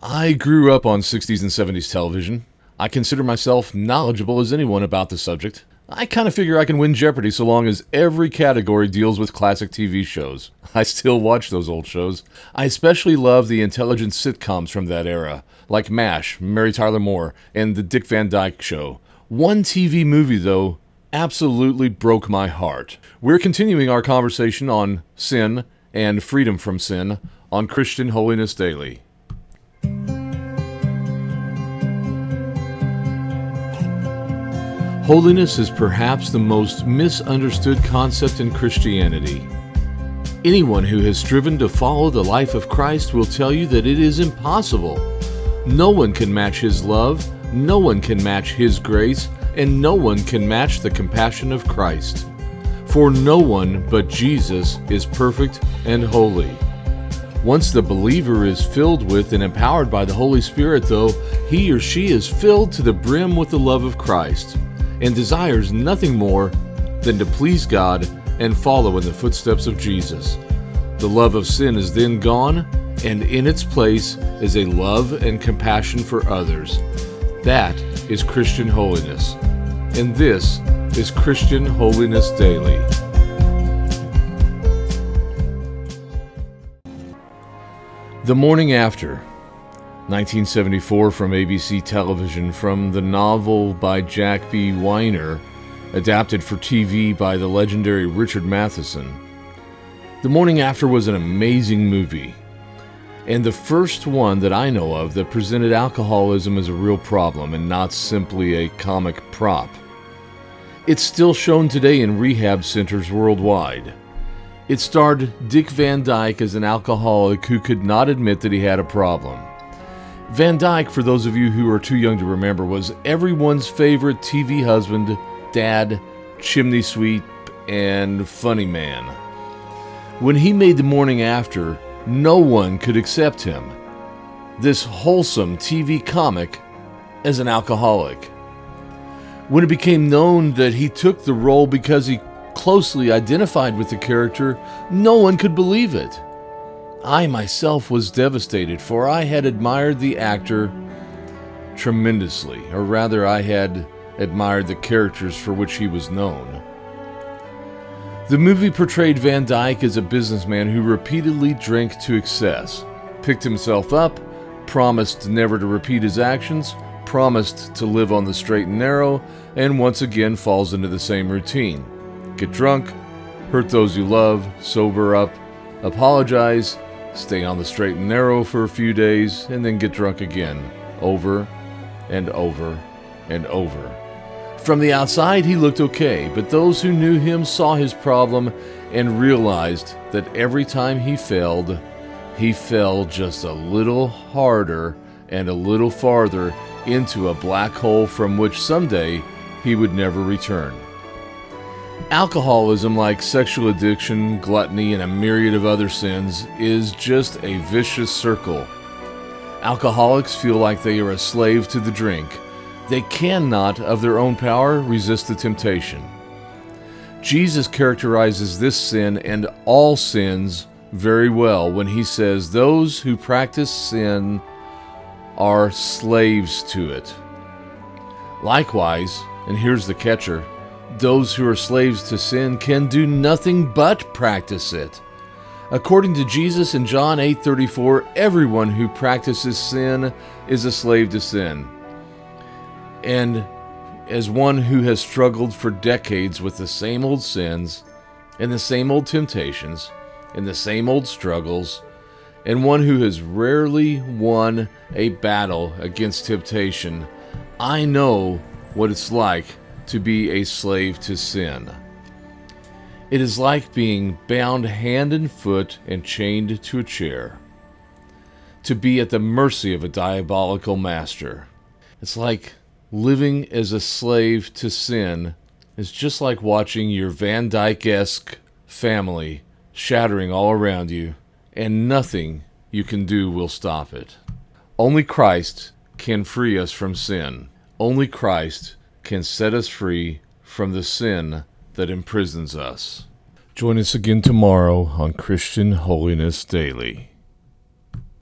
I grew up on 60s and 70s television. I consider myself knowledgeable as anyone about the subject. I kind of figure I can win Jeopardy so long as every category deals with classic TV shows. I still watch those old shows. I especially love the intelligent sitcoms from that era, like MASH, Mary Tyler Moore, and The Dick Van Dyke Show. One TV movie, though, absolutely broke my heart. We're continuing our conversation on sin and freedom from sin on Christian Holiness Daily. Holiness is perhaps the most misunderstood concept in Christianity. Anyone who has striven to follow the life of Christ will tell you that it is impossible. No one can match His love, no one can match His grace, and no one can match the compassion of Christ. For no one but Jesus is perfect and holy. Once the believer is filled with and empowered by the Holy Spirit, though, he or she is filled to the brim with the love of Christ and desires nothing more than to please God and follow in the footsteps of Jesus. The love of sin is then gone, and in its place is a love and compassion for others. That is Christian holiness. And this is Christian Holiness Daily. The Morning After 1974 from ABC Television from the novel by Jack B. Weiner, adapted for TV by the legendary Richard Matheson. The Morning After was an amazing movie, and the first one that I know of that presented alcoholism as a real problem and not simply a comic prop. It's still shown today in rehab centers worldwide. It starred Dick Van Dyke as an alcoholic who could not admit that he had a problem. Van Dyke, for those of you who are too young to remember, was everyone's favorite TV husband, dad, chimney sweep, and funny man. When he made the morning after, no one could accept him, this wholesome TV comic, as an alcoholic. When it became known that he took the role because he closely identified with the character, no one could believe it. I myself was devastated, for I had admired the actor tremendously, or rather, I had admired the characters for which he was known. The movie portrayed Van Dyke as a businessman who repeatedly drank to excess, picked himself up, promised never to repeat his actions, promised to live on the straight and narrow, and once again falls into the same routine get drunk, hurt those you love, sober up, apologize, stay on the straight and narrow for a few days, and then get drunk again, over and over and over. From the outside, he looked okay, but those who knew him saw his problem and realized that every time he failed, he fell just a little harder and a little farther into a black hole from which someday he would never return. Alcoholism, like sexual addiction, gluttony, and a myriad of other sins, is just a vicious circle. Alcoholics feel like they are a slave to the drink. They cannot, of their own power, resist the temptation. Jesus characterizes this sin and all sins very well when he says, Those who practice sin are slaves to it. Likewise, and here's the catcher, those who are slaves to sin can do nothing but practice it. According to Jesus in John 8:34, everyone who practices sin is a slave to sin. And as one who has struggled for decades with the same old sins and the same old temptations and the same old struggles, and one who has rarely won a battle against temptation, I know what it's like to be a slave to sin. It is like being bound hand and foot and chained to a chair, to be at the mercy of a diabolical master. It's like living as a slave to sin is just like watching your Van Dyke esque family shattering all around you, and nothing you can do will stop it. Only Christ can free us from sin. Only Christ can set us free from the sin that imprisons us. Join us again tomorrow on Christian Holiness Daily.